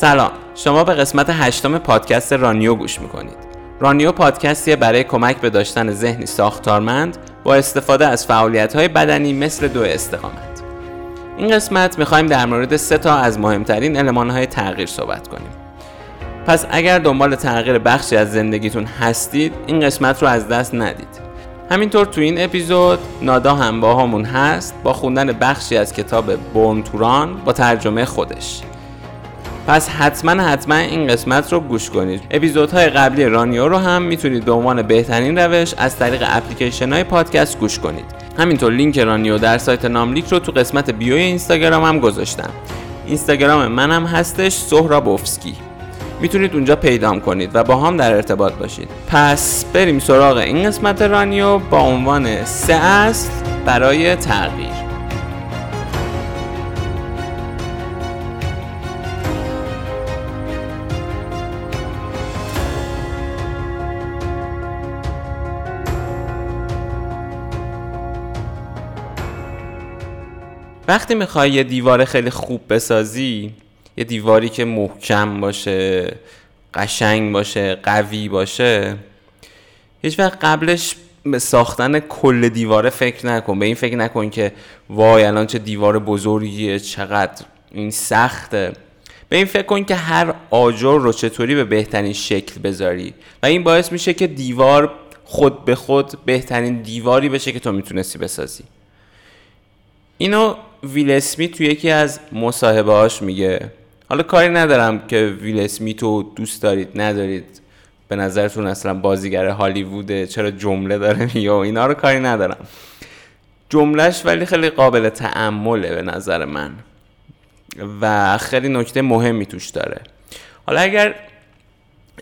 سلام. شما به قسمت هشتم پادکست رانیو گوش می‌کنید. رانیو پادکستیه برای کمک به داشتن ذهنی ساختارمند با استفاده از فعالیت های بدنی مثل دو استقامت. این قسمت می‌خوایم در مورد سه تا از مهمترین علمان های تغییر صحبت کنیم. پس اگر دنبال تغییر بخشی از زندگیتون هستید این قسمت رو از دست ندید. همینطور تو این اپیزود نادا هم با همون هست با خوندن بخشی از کتاب بورن توران با ترجمه خودش. پس حتما حتما این قسمت رو گوش کنید. اپیزودهای قبلی رانیو رو هم می‌تونید به عنوان بهترین روش از طریق اپلیکیشن های پادکست گوش کنید. همینطور لینک رانیو در سایت ناملیک رو تو قسمت بیوی اینستاگرام هم گذاشتم. اینستاگرام منم هستش سهرابوفسکی. می‌تونید اونجا پیدام کنید و با هم در ارتباط باشید. پس بریم سراغ این قسمت رانیو با عنوان سه اصل برای تغییر. وقتی می‌خوای یه دیوار خیلی خوب بسازی یه دیواری که محکم باشه قشنگ باشه قوی باشه هیچ وقت قبلش به ساختن کل دیواره فکر نکن. به این فکر نکن که وای الان چه دیوار بزرگیه چقدر این سخته. به این فکر کن که هر آجر رو چطوری به بهترین شکل بذاری. و این باعث میشه که دیوار خود به خود بهترین دیواری بشه که تو می‌تونستی بسازی. اینو ویل اسمیت تو یکی از مصاحبه هاش میگه. حالا کاری ندارم که ویل اسمیت رو دوست دارید ندارید. به نظرتون اصلا بازیگر هالیووده چرا جمله داره یا اینا رو کاری ندارم. جملهش ولی خیلی قابل تأمله به نظر من. و خیلی نکته مهمی توش داره. حالا اگر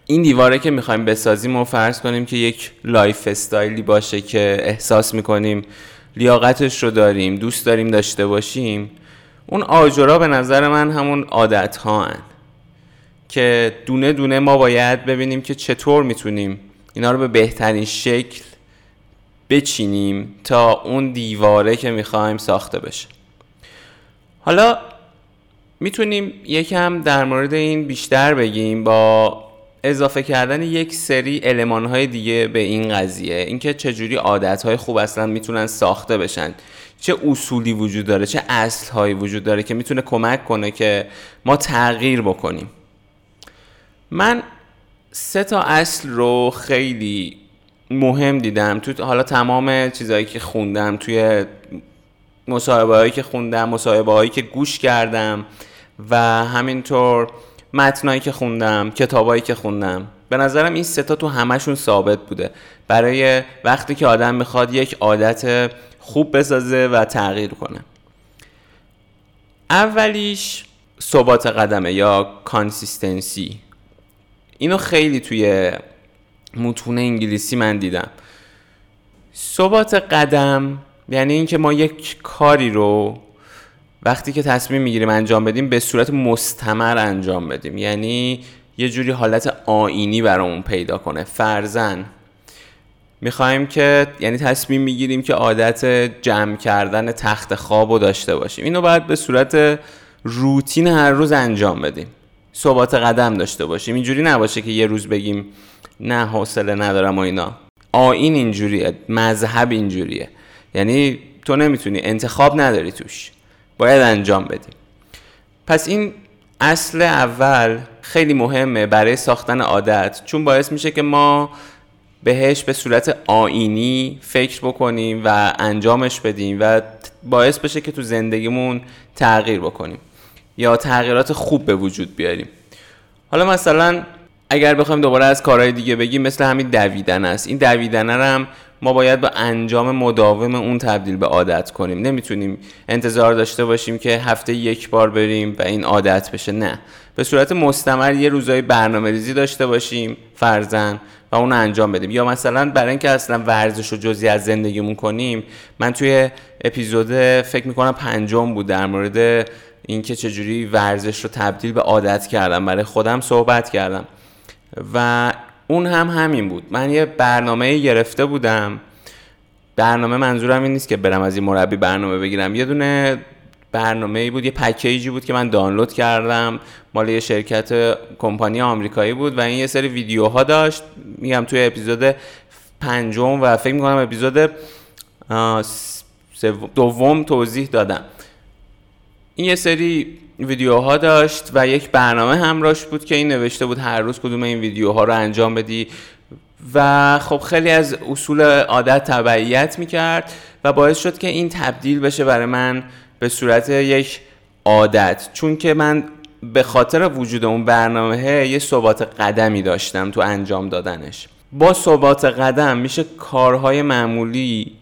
این دیواره که می‌خوایم بسازیم و فرض کنیم که یک lifestyle ی باشه که احساس می‌کنیم لیاقتش رو داریم دوست داریم داشته باشیم اون آجرا به نظر من همون عادت ها هن. که دونه دونه ما باید ببینیم که چطور می‌تونیم اینا رو به بهترین شکل بچینیم تا اون دیواره که می‌خوایم ساخته بشه حالا می‌تونیم یکم در مورد این بیشتر بگیم با اضافه کردن یک سری علمان های دیگه به این قضیه. اینکه چجوری عادت های خوب اصلا می‌تونن ساخته بشن. چه اصولی وجود داره چه اصل هایی وجود داره که می‌تونه کمک کنه که ما تغییر بکنیم. من سه تا اصل رو خیلی مهم دیدم. تو حالا تمام چیزهایی که خوندم توی مصاحبه هایی که خوندم مصاحبه هایی که گوش کردم و همینطور متنایی که خوندم کتابایی که خوندم. به نظرم این ستا تو همشون ثابت بوده. برای وقتی که آدم می‌خواد یک عادت خوب بسازه و تغییر کنه. اولیش ثبات قدمه یا کانسیستنسی اینو خیلی توی متون انگلیسی من دیدم. ثبات قدم یعنی اینکه ما یک کاری رو وقتی که تصمیم می‌گیریم انجام بدیم به صورت مستمر انجام بدیم. یعنی یه جوری حالت آینی برامون پیدا کنه. فرزن می‌خوایم که یعنی تصمیم می‌گیریم که عادت جمع کردن تخت خواب رو داشته باشیم. اینو باید به صورت روتین هر روز انجام بدیم. ثبات قدم داشته باشیم. اینجوری نباشه که یه روز بگیم نه حوصله ندارم و اینا. آین اینجوریه مذهب اینجوریه. یعنی تو نمی‌تونی انتخاب نداری توش. باید انجام بدیم. پس این اصل اول خیلی مهمه برای ساختن عادت چون باعث میشه که ما بهش به صورت آینی فکر بکنیم و انجامش بدیم و باعث بشه که تو زندگیمون تغییر بکنیم یا تغییرات خوب به وجود بیاریم. حالا مثلا اگر بخوایم دوباره از کارهای دیگه بگیم مثل همین دویدن است. این دویدن هم ما باید به انجام مداوم اون تبدیل به عادت کنیم. نمی‌تونیم انتظار داشته باشیم که هفته یک بار بریم و این عادت بشه. نه. به صورت مستمر یه روزای برنامه ریزی داشته باشیم فرزن و اون انجام بدیم. یا مثلا برای اینکه اصلا ورزش و جزی از زندگیمون کنیم من توی اپیزود فکر می‌کنم پنجم بود در مورد اینکه چجوری ورزش رو تبدیل به عادت کردم. برای خودم صحبت کردم. و اون هم همین بود. من یه برنامه گرفته بودم. برنامه منظورم این نیست که برم از این مربی برنامه بگیرم. یه دونه برنامه ای بود یه پکیجی بود که من دانلود کردم. مال یه شرکت کمپانی آمریکایی بود و این یه سری ویدیوها داشت. میگم توی اپیزود پنجم و فکر می‌کنم اپیزود دوم توضیح دادم. این یه سری ویدیوها داشت و یک برنامه همراش بود که این نوشته بود هر روز کدوم این ویدیوها رو انجام بدی. و خب خیلی از اصول عادت تبعیت می‌کرد و باعث شد که این تبدیل بشه برای من به صورت یک عادت. چون که من به خاطر وجود اون برنامه یه ثبات قدمی داشتم تو انجام دادنش. با ثبات قدم میشه کارهای معمولی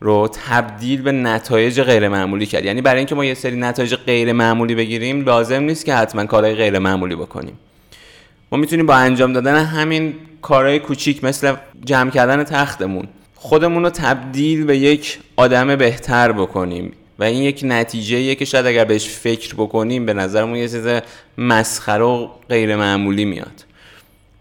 رو تبدیل به نتایج غیر معمولی کرد. یعنی برای اینکه ما یه سری نتایج غیر معمولی بگیریم لازم نیست که حتما کارهای غیر معمولی بکنیم. ما می‌تونیم با انجام دادن همین کارهای کوچیک مثل جمع کردن تختمون خودمون رو تبدیل به یک آدم بهتر بکنیم. و این یک نتیجه که شاید اگر بهش فکر بکنیم به نظرمون یه چیز مسخره و غیر معمولی میاد.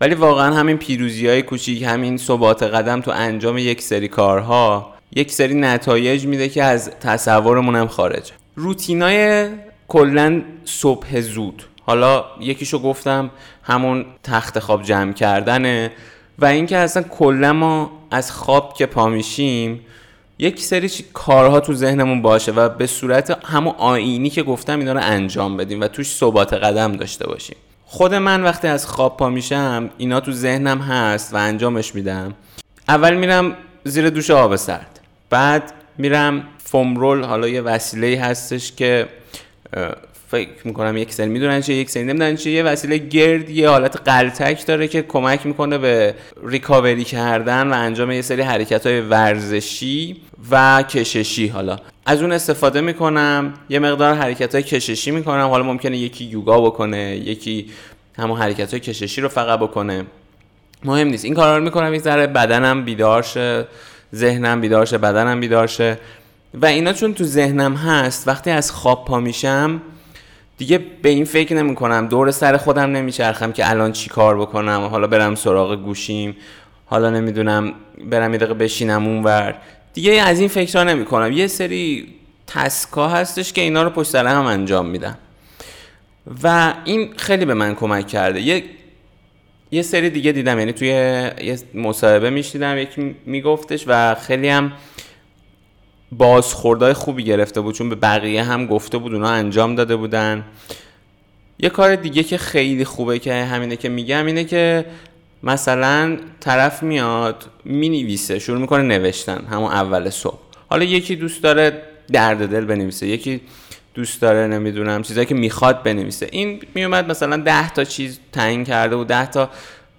ولی واقعا همین پیروزی های کوچیک همین ثبات قدم تو انجام یک سری کارها یک سری نتایج میده که از تصورمون هم خارجه. روتینای کلا صبح زود. حالا یکیشو گفتم همون تخت خواب جمع کردنه و اینکه اصلا کلا ما از خواب که پا میشیم یک سری کارها تو ذهنمون باشه و به صورت همون آینی که گفتم اینا رو انجام بدیم و توش ثبات قدم داشته باشیم. خود من وقتی از خواب پا میشم اینا تو ذهنم هست و انجامش میدم. اول میرم زیر دوش آب سرد. بعد میرم فومرول حالا یه وسیله هستش که فکر می‌کنم یک سری می‌دونن چه یک سری نمی‌دونن چه یه وسیله گرد یه حالت قلتک داره که کمک می‌کنه به ریکاوری کردن و انجام یه سری حرکت های ورزشی و کششی. حالا از اون استفاده می‌کنم یه مقدار حرکت های کششی می‌کنم. حالا ممکنه یکی یوگا بکنه یکی همون حرکت های کششی رو فقط بکنه. مهم نیست. این کارا رو می‌کنم یک ذره بدنم بیدار شه. ذهنم بیدار شه بدنم بیدار شه. و اینا چون تو ذهنم هست وقتی از خواب پا میشم دیگه به این فکر نمی کنم دور سر خودم نمیچرخم که الان چی کار بکنم. حالا برم سراغ گوشیم. حالا نمی‌دونم برم یه دقیقه بشینم اونور. دیگه از این فکرها نمی کنم یه سری تسکا هستش که اینا رو پشت سر هم انجام میدم. و این خیلی به من کمک کرده. یه یه سری دیگه دیدم یعنی توی یه مصاحبه میشیدم یکی میگفتش و خیلی هم بازخوردهای خوبی گرفته بود چون به بقیه هم گفته بود اونا انجام داده بودن. یه کار دیگه که خیلی خوبه که همینه که میگم اینه که مثلا طرف میاد می‌نویسه شروع می‌کنه نوشتن همون اول صبح. حالا یکی دوست داره درد دل بنویسه یکی دوست داره نمی‌دونم چیزایی که می‌خواد بنویسه. این میومد مثلا ده تا چیز تعیین کرده و ده تا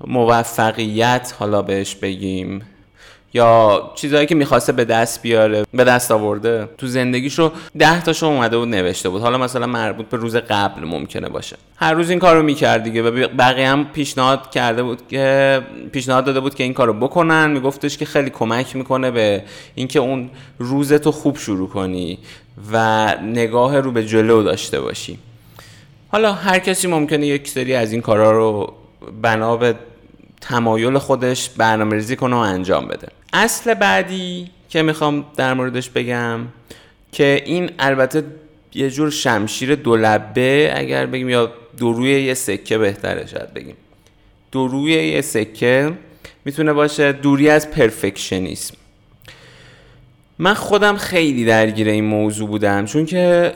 موفقیت حالا بهش بگیم. یا چیزهایی که می‌خواسته به دست بیاره به دست آورده. تو زندگیشو ده تاشو اومده بود نوشته بود. حالا مثلا مربوط به روز قبل ممکنه باشه. هر روز این کارو می‌کرد دیگه. و بقیه هم پیشنهاد کرده بود که پیشنهاد داده بود که این کارو بکنن. میگفتش که خیلی کمک می‌کنه به اینکه اون روزتو خوب شروع کنی. و نگاه رو به جلو داشته باشی. حالا هر کسی ممکنه یک سری از این کارا رو بنا به تمایل خودش برنامه ریزی کنه و انجام بده. اصل بعدی که می‌خوام در موردش بگم که این البته یه جور شمشیر دولبه اگر بگیم یا دروی یه سکه بهتره شاید بگیم. دروی یه سکه می‌تونه باشه دوری از پرفکشنیسم. من خودم خیلی درگیر این موضوع بودم چون که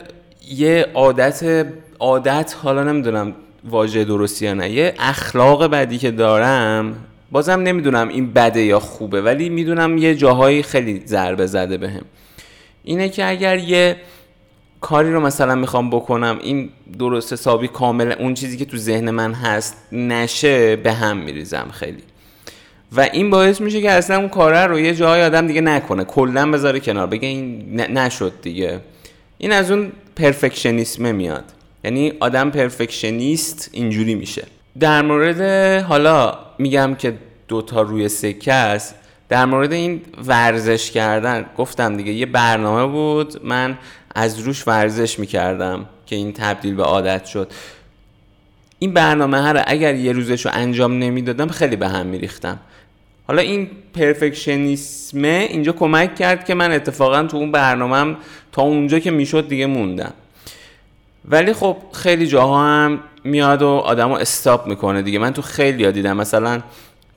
یه عادت عادت حالا نمی‌دونم واژه درستی یا نه یه اخلاق بدی که دارم بازم نمی‌دونم این بده یا خوبه ولی می‌دونم یه جاهایی خیلی ضربه زده بهم. به اینه که اگر یه کاری رو مثلا می‌خوام بکنم این درست حسابی کامل اون چیزی که تو ذهن من هست نشه به هم میریزم خیلی. و این باعث میشه که اصلا اون کاره رو یه جای آدم دیگه نکنه. کلا بذاره کنار. بگه این نشد دیگه. این از اون پرفکشنیسمه میاد. یعنی آدم پرفکشنیست اینجوری میشه. در مورد حالا میگم که دوتا روی سکه است. در مورد این ورزش کردن گفتم دیگه یه برنامه بود. من از روش ورزش می‌کردم که این تبدیل به عادت شد. این برنامه هر اگر یه روزش رو انجام نمی‌دادم خیلی به هم میریختم. حالا این پرفکشنیسمه اینجا کمک کرد که من اتفاقا تو اون برنامهم تا اونجا که می‌شد دیگه موندم. ولی خب خیلی جاها هم میاد و آدم رو استاپ می‌کنه دیگه. من تو خیلی ها دیدم. مثلا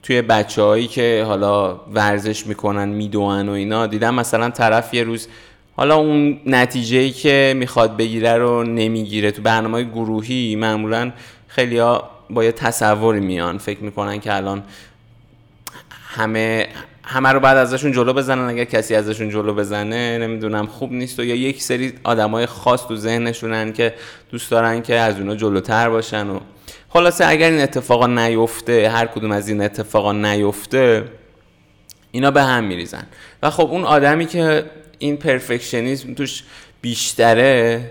توی بچه هایی که حالا ورزش می‌کنن می‌دونن و اینا دیدم مثلا طرف یه روز حالا اون نتیجه ای که می‌خواد بگیره رو نمی‌گیره. تو برنامه گروهی معمولا خیلی ها با یه تصوری میان. فکر می‌کنن که الان همه همه رو بعد ازشون جلو بزنن. اگر کسی ازشون جلو بزنه نمی‌دونم خوب نیست. و یا یک سری آدمای خاص تو ذهنشونن که دوست دارن که از اونا جلوتر باشن و خلاصه اگر این اتفاقا نیفته هر کدوم از این اتفاقا نیفته اینا به هم میریزن. و خب اون آدمی که این پرفکشنیزم توش بیشتره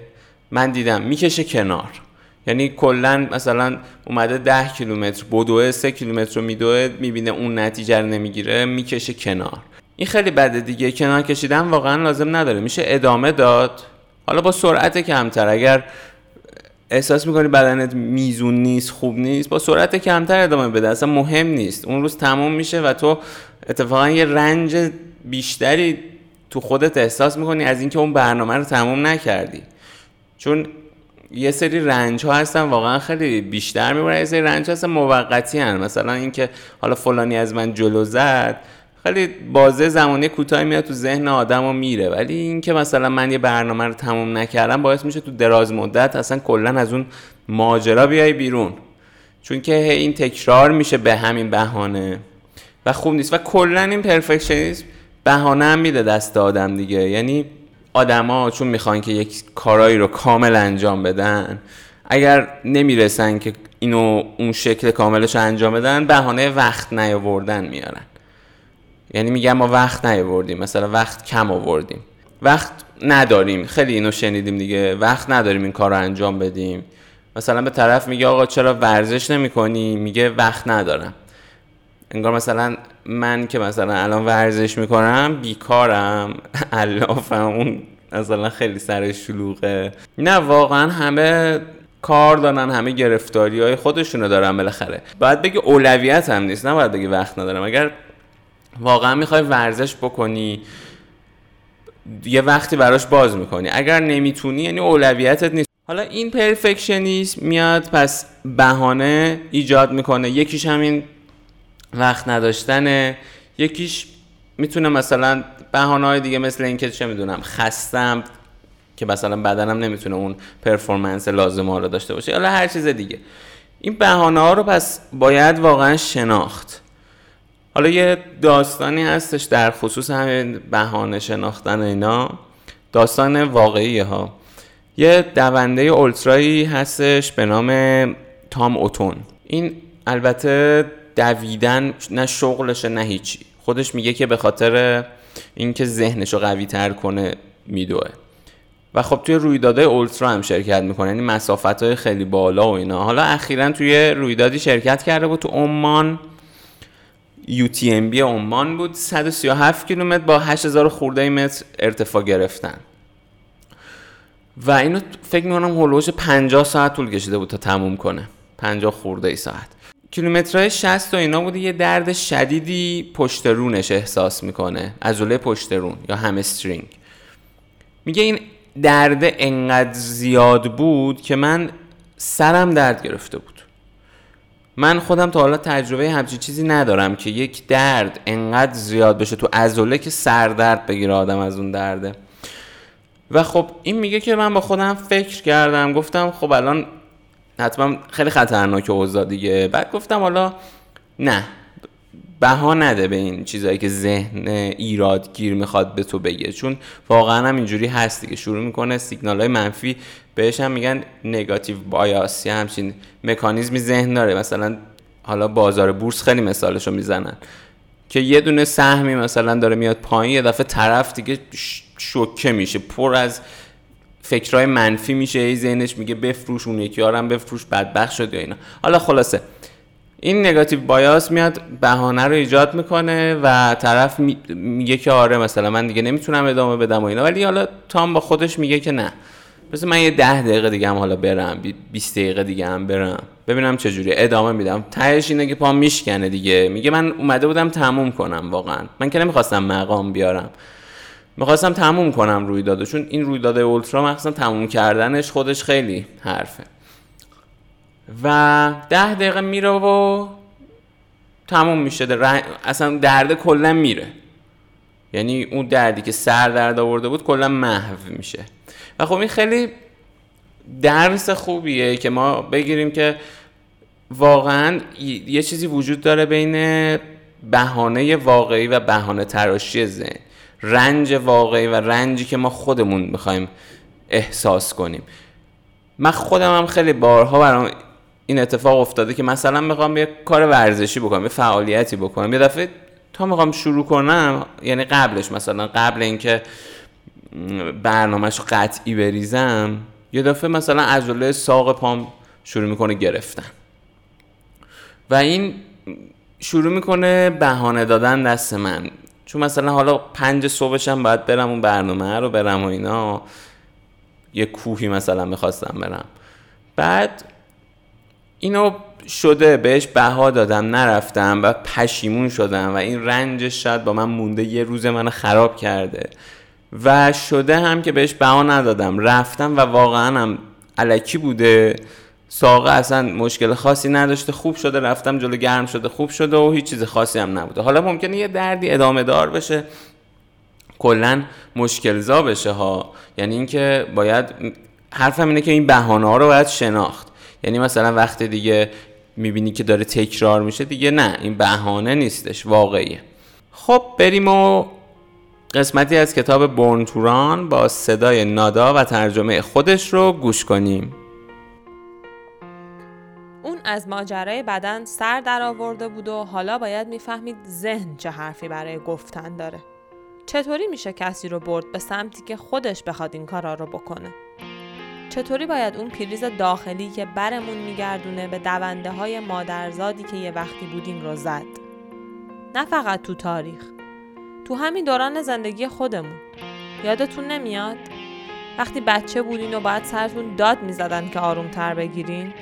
من دیدم می‌کشه کنار. یعنی کلا مثلا اومده ده کیلومتر بدوه سه کیلومتر رو میدوه می‌بینه اون نتیجه رو نمی‌گیره می‌کشه کنار. این خیلی بده دیگه کنار کشیدن واقعا لازم نداره. میشه ادامه داد. حالا با سرعت کمتر اگر احساس می‌کنی بدنت میزون نیست خوب نیست با سرعت کمتر ادامه بده. اصلا مهم نیست. اون روز تموم میشه و تو اتفاقا یه رنج بیشتری تو خودت احساس می‌کنی از اینکه اون برنامه رو تموم نکردی. چون یه سری رنج ها هستن واقعا خیلی بیشتر می‌برن. یه سری رنج هستن موقتی هن مثلا اینکه حالا فلانی از من جلو زد خیلی بازه زمانی کوتاهی میاد تو ذهن آدم و میره. ولی اینکه مثلا من یه برنامه رو تموم نکردم باعث میشه تو دراز مدت اصلا کلا از اون ماجرا بیای بیرون. چون که این تکرار میشه به همین بهانه. و خوب نیست. و کلا این پرفکشنیسم بهانه هم میده دست آدم دیگه. یعنی آدما چون می‌خوان که یک کارایی رو کامل انجام بدن اگر نمی‌رسن که اینو اون شکل کاملش انجام بدن بهانه وقت نیاوردن میارن. یعنی میگم ما وقت نیاوردیم مثلا وقت کم آوردیم. وقت نداریم خیلی اینو شنیدیم دیگه. وقت نداریم این کار رو انجام بدیم. مثلا به طرف میگه آقا چرا ورزش نمی کنی میگه وقت ندارم. انگار مثلا من که مثلا الان ورزش می‌کنم بیکارم. علافم اون مثلا خیلی سر شلوغه. نه واقعا همه کار دارن همه گرفتاری های خودشونو دارن بالاخره. باید بگی اولویت هم نیست نه باید بگی وقت ندارم. اگر واقعا می‌خوای ورزش بکنی یه وقتی براش باز می‌کنی. اگر نمی‌تونی یعنی اولویتت نیست. حالا این پرفکشنیسم میاد پس بهانه ایجاد می‌کنه. یکیش همین وقت نداشتنه. یکیش می‌تونه مثلا بهانه های دیگه مثل اینکه چه می‌دونم خستم که مثلا بدنم نمی‌تونه اون پرفورمنس لازم رو داشته باشه حالا هر چیز دیگه. این بهانه ها رو پس باید واقعا شناخت. حالا یه داستانی هستش در خصوص همین بهانه شناختن اینا. داستان واقعی ها. یه دونده اولترایی هستش به نام تام اوتون. این البته دویدن نه شغلشه نه هیچی. خودش میگه که به خاطر اینکه ذهنش رو قوی تر کنه میدوه. و خب توی رویدادهای اولترا هم شرکت می‌کنه یعنی مسافت های خیلی بالا و اینا. حالا اخیرا توی رویدادی شرکت کرده بود تو عمان. UTMB عمان بود. 137 کیلومتر با 8000 خورده متر ارتفاع گرفتن. و اینو فکر می‌کنم هلوش 50 ساعت طول کشیده بود تا تموم کنه. 50 خورده ای ساعت. کیلومترهای 60 و اینا بوده یه درد شدیدی پشت رونش احساس می‌کنه. عضله پشت رون یا همسترینگ میگه این درد انقدر زیاد بود که من سرم درد گرفته بود. من خودم تا حالا تجربه همچین چیزی ندارم که یک درد انقدر زیاد بشه تو عضله که سردرد بگیره آدم از اون درده. و خب این میگه که من با خودم فکر کردم گفتم خب الان حتما خیلی خطرناک اوضاع دیگه. بعد گفتم حالا نه بها نده به این چیزایی که ذهن ایرادگیر می‌خواد به تو بگه. چون واقعا هم اینجوری هست دیگه. شروع می‌کنه سیگنال های منفی بهش هم میگن نگاتیو بایاس یا همچین مکانیزمی ذهن داره. مثلا حالا بازار بورس خیلی مثالشو می‌زنن که یه دونه سهمی مثلا داره میاد پایین یه دفعه طرف دیگه شوکه میشه. پر از فکرهای منفی میشه ای ذهنش میگه بفروش اون یکی هم بفروش بدبخت شد یا اینا. حالا خلاصه این نگاتیو بایاس میاد بهانه رو ایجاد می‌کنه و طرف میگه که آره مثلا من دیگه نمی‌تونم ادامه بدم و اینا ولی حالا تام با خودش میگه که نه. مثل من یه ده دقیقه دیگه هم حالا برم 20 دقیقه دیگه هم برم ببینم چجوری ادامه میدم. تهش اینه که پام میشکنه دیگه. میگه من اومده بودم تموم کنم واقعا. من که نمی‌خواستم مقام بیارم. می‌خواستم تموم کنم رویداد چون این رویداد اولترا مخصوصا تموم کردنش خودش خیلی حرفه. و ده دقیقه میره و تموم میشه. در... اصلا درد کلا میره. یعنی اون دردی که سر درد آورده بود کلا محو میشه. و خب این خیلی درس خوبیه که ما بگیریم که واقعا یه چیزی وجود داره بین بهانه واقعی و بهانه تراشی ذهن. رنج واقعی و رنجی که ما خودمون می‌خوایم احساس کنیم. من خودم هم خیلی بارها برام این اتفاق افتاده که مثلا می‌خوام یه کار ورزشی بکنم یه فعالیتی بکنم. یه دفعه تا می‌خوام شروع کنم یعنی قبلش مثلا قبل اینکه برنامهش قطعی بریزم یه دفعه مثلا عضله ساق پام شروع می‌کنه گرفتن. و این شروع می‌کنه بهانه دادن دست من. چون مثلا حالا پنج صبحشم باید برم اون برنامه رو برم و اینا. یه کوهی مثلا می‌خواستم برم. بعد اینو شده بهش بها دادم نرفتم و پشیمون شدم و این رنجش شاید با من مونده یه روز منو خراب کرده. و شده هم که بهش بها ندادم. رفتم و واقعا هم علکی بوده. ساقه اصلا مشکل خاصی نداشته خوب شده رفتم جلو گرم شده خوب شده و هیچ چیز خاصی هم نبوده. حالا ممکنه یه دردی ادامه دار بشه. کلا مشکل زا بشه ها. یعنی اینکه باید حرفم اینه که این بهانه ها رو باید شناخت. یعنی مثلا وقت دیگه می‌بینی که داره تکرار میشه دیگه نه این بهانه نیستش واقعیه. خب بریم و قسمتی از کتاب بورن با صدای نادا و ترجمه خودش رو گوش کنیم. از ماجرای بدن سر در آورده بود و حالا باید می‌فهمید ذهن چه حرفی برای گفتن داره. چطوری میشه کسی رو برد به سمتی که خودش بخواد این کارا رو بکنه؟ چطوری باید اون پریز داخلی که برمون میگردونه به دونده های مادرزادی که یه وقتی بودیم رو زد؟ نه فقط تو تاریخ تو همین دوران زندگی خودمون. یادتون نمیاد؟ وقتی بچه بودین و باید سرتون داد می‌زدن که آروم تر بگیرین؟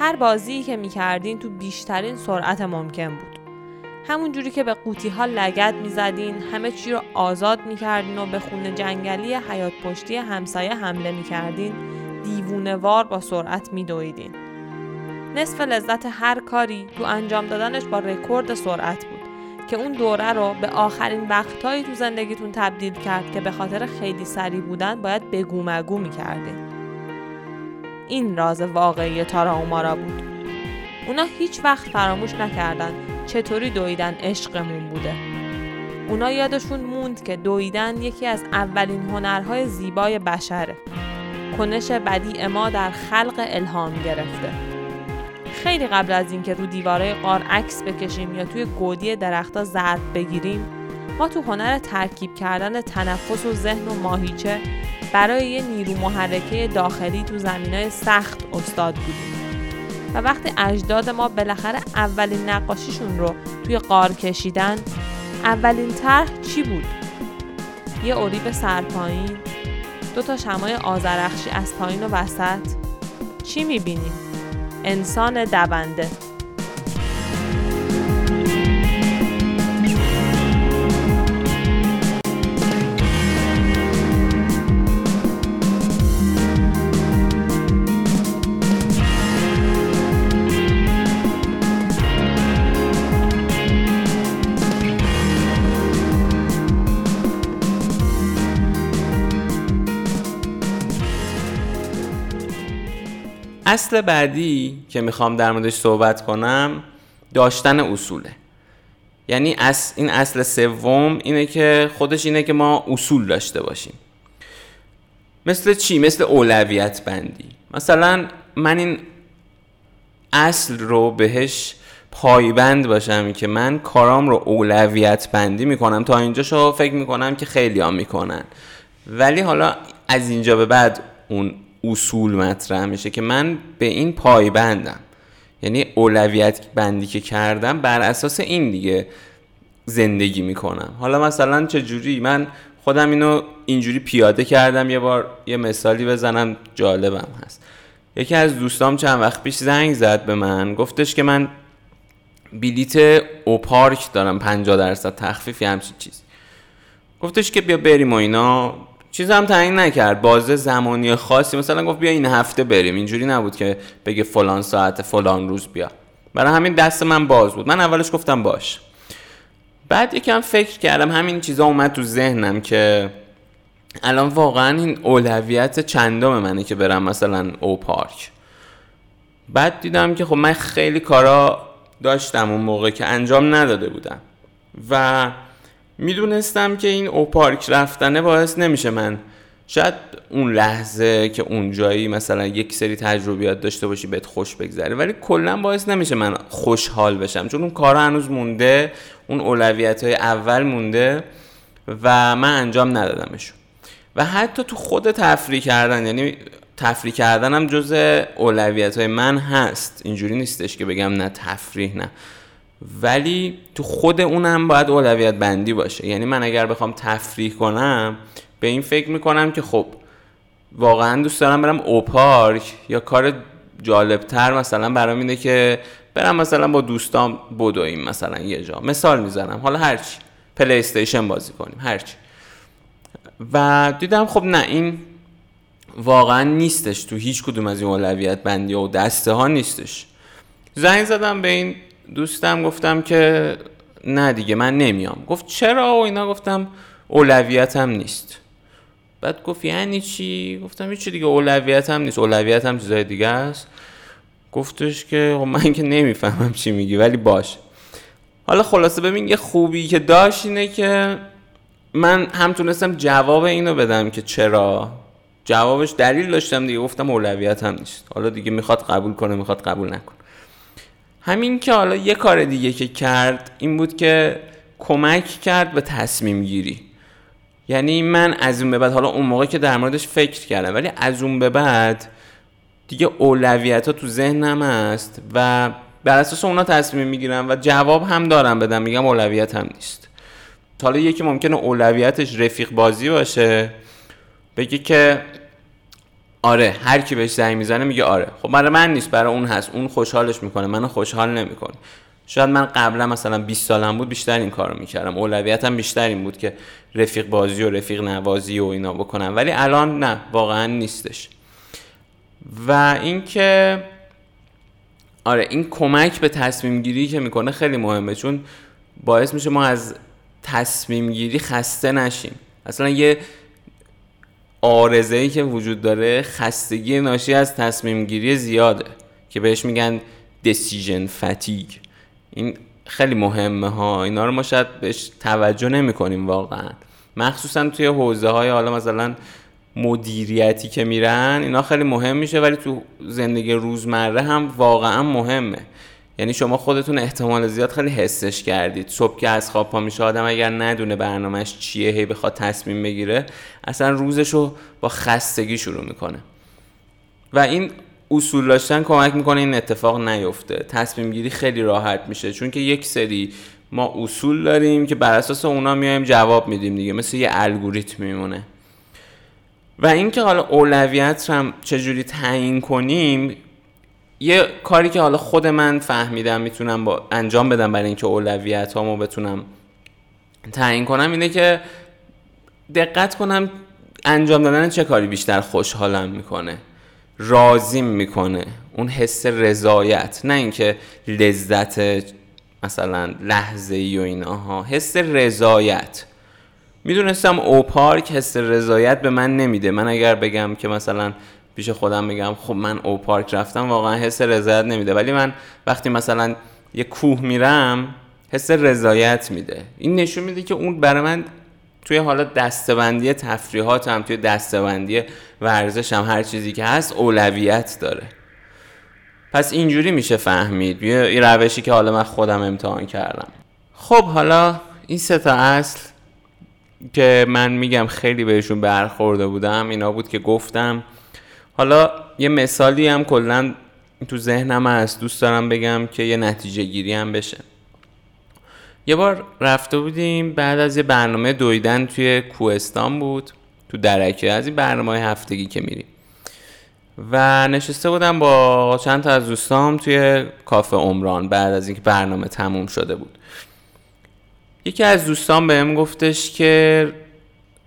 هر بازی که می‌کردین تو بیشترین سرعت ممکن بود. همون جوری که به قوطی ها لگت می‌زدین همه چی رو آزاد می‌کردین و به خونه جنگلی حیات پشتی همسایه حمله می‌کردین دیوونه وار با سرعت میدویدین. نصف لذت هر کاری تو انجام دادنش با رکورد سرعت بود که اون دوره رو به آخرین وقتهایی تو زندگیتون تبدیل کرد که به خاطر خیلی سریع بودن باید بگو مگو می‌کردین. این راز واقعی تارا بود. اونا هیچ وقت فراموش نکردن چطوری دویدن عشقمون بوده. اونا یادشون موند که دویدن یکی از اولین هنرهای زیبای بشره. کنش بدی ما در خلق الهام گرفته. خیلی قبل از اینکه رو دیواره قار عکس بکشیم یا توی گودی درختها ضرب بگیریم ما تو هنر ترکیب کردن تنفس و ذهن و ماهیچه برای یه نیرو محرکه داخلی تو زمینای سخت استاد بودیم و وقتی اجداد ما بالاخره اولین نقاشیشون رو توی قار کشیدن اولین طرح چی بود؟ یه اوریب سرپایین دو تا شمای آزرخشی از پایین و وسط چی می‌بینیم؟ انسان دونده اصل بعدی که می‌خوام در موردش صحبت کنم داشتن اصوله. یعنی این اصل سوم اینه که خودش اینه که ما اصول داشته باشیم. مثل چی؟ مثل اولویت بندی. مثلا من این اصل رو بهش پایبند باشم که من کارام رو اولویت بندی می‌کنم. تا اینجا شو فکر می‌کنم که خیلی هم می‌کنن. ولی حالا از اینجا به بعد اون اصول مطرح میشه که من به این پایبندم. یعنی اولویت بندی که کردم بر اساس این دیگه زندگی می‌کنم. حالا مثلا چه جوری من خودم اینو اینجوری پیاده کردم یه بار یه مثالی بزنم جالبم هست. یکی از دوستام چند وقت پیش زنگ زد به من گفتش که من بلیت او پارک دارم 50 درصد تخفیف همچین چیز گفتش که بیا بریم و اینا. چیز هم تعیین نکرد. بازه زمانی خاصی مثلا گفت بیا این هفته بریم. اینجوری نبود که بگه فلان ساعت فلان روز بیا. برای همین دست من باز بود. من اولش گفتم باش. بعد یکم فکر کردم همین چیزا اومد تو ذهنم که الان واقعا این اولویت چندم منه که برم مثلا او پارک. بعد دیدم که خب من خیلی کارا داشتم اون موقع که انجام نداده بودم. و می‌دونستم که این او پارک رفتنه باعث نمیشه من. شاید اون لحظه که اون جایی مثلا یک سری تجربیات داشته باشی بهت خوش بگذره ولی کلا باعث نمیشه من خوشحال بشم. چون اون کار هنوز مونده اون اولویت های اول مونده و من انجام ندادمشون. و حتی تو خود تفریح کردن یعنی تفریح کردن هم جز اولویت های من هست. اینجوری نیستش که بگم نه تفریح نه. ولی تو خود اونم باید اولویت بندی باشه. یعنی من اگر بخوام تفریح کنم به این فکر می‌کنم که خب واقعا دوست دارم برم او پارک یا کار جالبتر مثلا برام اینه که برم مثلا با دوستان بدویم مثلا یه جا. مثال می‌زنم. حالا هرچی پلی استیشن بازی کنیم. هرچی و دیدم خب نه این واقعا نیستش. تو هیچ کدوم از این اولویت بندی و دسته ها نیستش. زنگ زدم به این دوستم گفتم که نه دیگه من نمیام. گفت چرا و اینا؟ گفتم اولویتم نیست. بعد گفت یعنی چی؟ گفتم هیچ دیگه اولویت هم نیست. اولویت هم چیزای دیگه است. گفتش که خب من که نمی‌فهمم چی میگی ولی باش حالا خلاصه ببین یه خوبی که داشت اینه که من هم تونستم جواب اینو بدم که چرا. جوابش دلیل داشتم دیگه گفتم اولویت هم نیست. حالا دیگه می‌خواد قبول کنه می‌خواد قبول نکنه. همین که حالا یه کار دیگه که کرد این بود که کمک کرد به تصمیم گیری. یعنی من از اون به بعد حالا اون موقع که در موردش فکر کردم ولی از اون به بعد دیگه اولویت ها تو ذهنم هست و بر اساس اونا تصمیم می‌گیرم و جواب هم دارم بدم میگم اولویت هم نیست. حالا یکی ممکنه اولویتش رفیق بازی باشه بگی که آره هر کی بهش زنگ می‌زنه میگه آره. خب برای من نیست برای اون هست. اون خوشحالش می‌کنه منو خوشحال نمی‌کنه. شاید من قبلا مثلا 20 سالم بود بیشتر این کارو می‌کردم. اولویتم بیشتر این بود که رفیق بازی و رفیق نوازی و اینا بکنم. ولی الان نه واقعا نیستش. و اینکه آره این کمک به تصمیم گیری که می‌کنه خیلی مهمه. چون باعث میشه ما از تصمیم گیری خسته نشیم. اصلا یه آرزه ای که وجود داره خستگی ناشی از تصمیم گیری زیاده که بهش میگن decision fatigue. این خیلی مهمه ها. اینا رو ما شاید بهش توجه نمی کنیم واقعا. مخصوصا توی حوزه های حالا مثلا مدیریتی که میرن اینا خیلی مهم میشه ولی تو زندگی روزمره هم واقعا مهمه. یعنی شما خودتون احتمال زیاد خیلی حسش کردید. صبح که از خواب پا میشه آدم اگر ندونه برنامهش چیه هی بخواد تصمیم بگیره اصلا روزش رو با خستگی شروع می‌کنه. و این اصول داشتن کمک می‌کنه این اتفاق نیفته. تصمیم گیری خیلی راحت میشه چون که یک سری ما اصول داریم که بر اساس اونا میایم جواب میدیم دیگه مثل یه الگوریتم میمونه. و اینکه حالا اولویت هم چجوری تعیین کنیم یه کاری که حالا خود من فهمیدم می‌تونم با انجام بدم برای اینکه اولویت هامو بتونم تعیین کنم اینه که دقت کنم انجام دادن چه کاری بیشتر خوشحالم می‌کنه راضیم می‌کنه اون حس رضایت نه اینکه لذت مثلا لحظه ای و ایناها حس رضایت. می‌دونستم او پارک حس رضایت به من نمیده. من اگر بگم که مثلا پیش خودم بگم خب من او پارک رفتم واقعا حس رضایت نمیده. ولی من وقتی مثلا یه کوه میرم حس رضایت میده. این نشون میده که اون برای من توی حالا دستبندی تفریحاتم توی دستبندی ورزشم هر چیزی که هست اولویت داره. پس اینجوری میشه فهمید. یه روشی که حالا من خودم امتحان کردم. خب حالا این سه تا اصل که من میگم خیلی بهشون برخورده بودم اینا بود که گفتم حالا یه مثالی هم کلا تو ذهنم هست. دوست دارم بگم که یه نتیجه گیری هم بشه. یه بار رفته بودیم بعد از یه برنامه دویدن توی کوهستان بود تو درکه. از این برنامه هفتگی که میریم. و نشسته بودم با چند تا از دوستام توی کافه عمران بعد از اینکه برنامه تموم شده بود. یکی از دوستان بهم گفتش که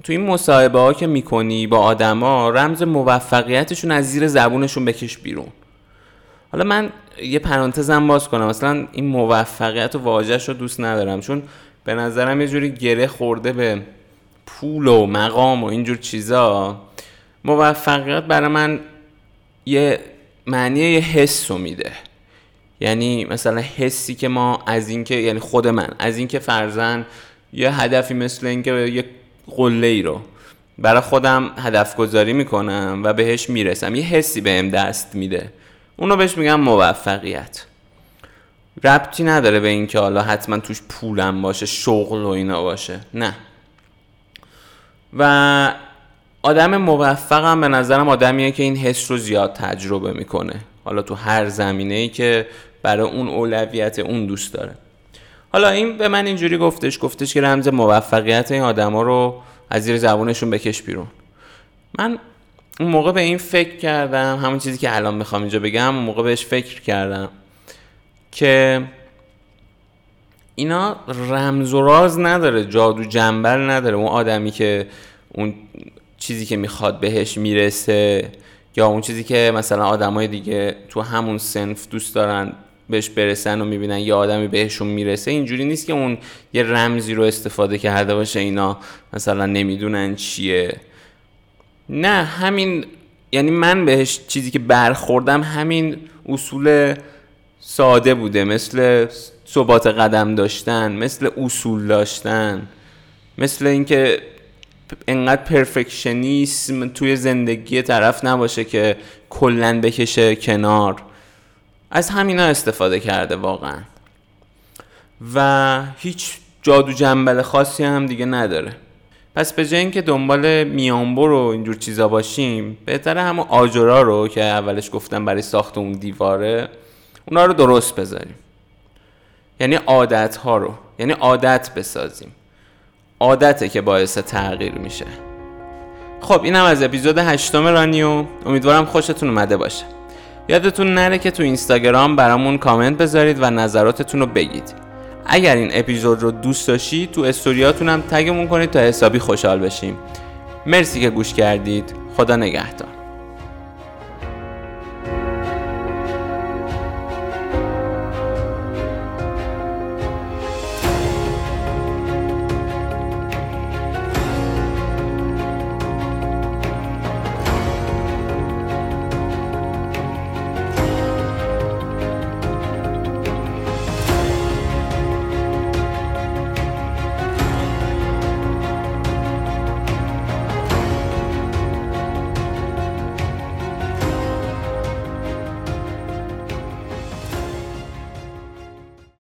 تو این مصاحبه ها که می‌کنی با آدما رمز موفقیتشون از زیر زبونشون بکش بیرون. حالا من یه پرانتزم باز کنم. مثلا این موفقیت و واژهش رو دوست ندارم. چون به نظرم یه جوری گره خورده به پول و مقام و اینجور چیزا. موفقیت برای من یه معنی یه حس رو میده. یعنی مثلا حسی که ما از اینکه یعنی خود من از اینکه فرزن یه هدفی مثل اینکه یه قله ای رو. برای خودم هدف گذاری می‌کنم و بهش می‌رسم. یه حسی بهم دست میده. اونو بهش میگم موفقیت. ربطی نداره به اینکه حالا حتما توش پولم باشه شغل و اینا باشه. نه. و آدم موفقم به نظرم آدمیه که این حس رو زیاد تجربه می‌کنه. حالا تو هر زمینه ای که برای اون اولویت اون دوست داره. حالا این به من اینجوری گفتش گفتش که رمز موفقیت این آدما رو از زیر زبونشون بکش بیرون. من اون موقع به این فکر کردم همون چیزی که الان می‌خوام اینجا بگم اون موقع بهش فکر کردم که اینا رمز و راز نداره جادو جنبل نداره. اون آدمی که اون چیزی که می‌خواد بهش می‌رسه یا اون چیزی که مثلا آدمای دیگه تو همون سنف دوست دارن بهش برسن و می‌بینن یه آدمی بهشون می‌رسه اینجوری نیست که اون یه رمزی رو استفاده کرده باشه اینا مثلا نمی‌دونن چیه. نه همین یعنی من بهش چیزی که برخوردم همین اصول ساده بوده مثل ثبات قدم داشتن مثل اصول داشتن مثل اینکه انقدر پرفکشنیسم توی زندگی طرف نباشه که کلا بکشه کنار. از همینا استفاده کرده واقعا. و هیچ جادو جنبل خاصی هم دیگه نداره. پس به جای اینکه دنبال میانبر و اینجور چیزا باشیم بهتره همون آجرا رو که اولش گفتم برای ساخت اون دیواره اونا رو درست بذاریم. یعنی عادت ها رو یعنی عادت بسازیم. عادته که باعث تغییر میشه. خب اینم از اپیزود هشتم رانیو. امیدوارم خوشتون اومده باشه. یادتون نره که تو اینستاگرام برامون کامنت بذارید و نظراتتون رو بگید. اگر این اپیزود رو دوست داشتید تو استوریاتون هم تگمون کنید تا حسابی خوشحال بشیم. مرسی که گوش کردید. خدا نگهدار.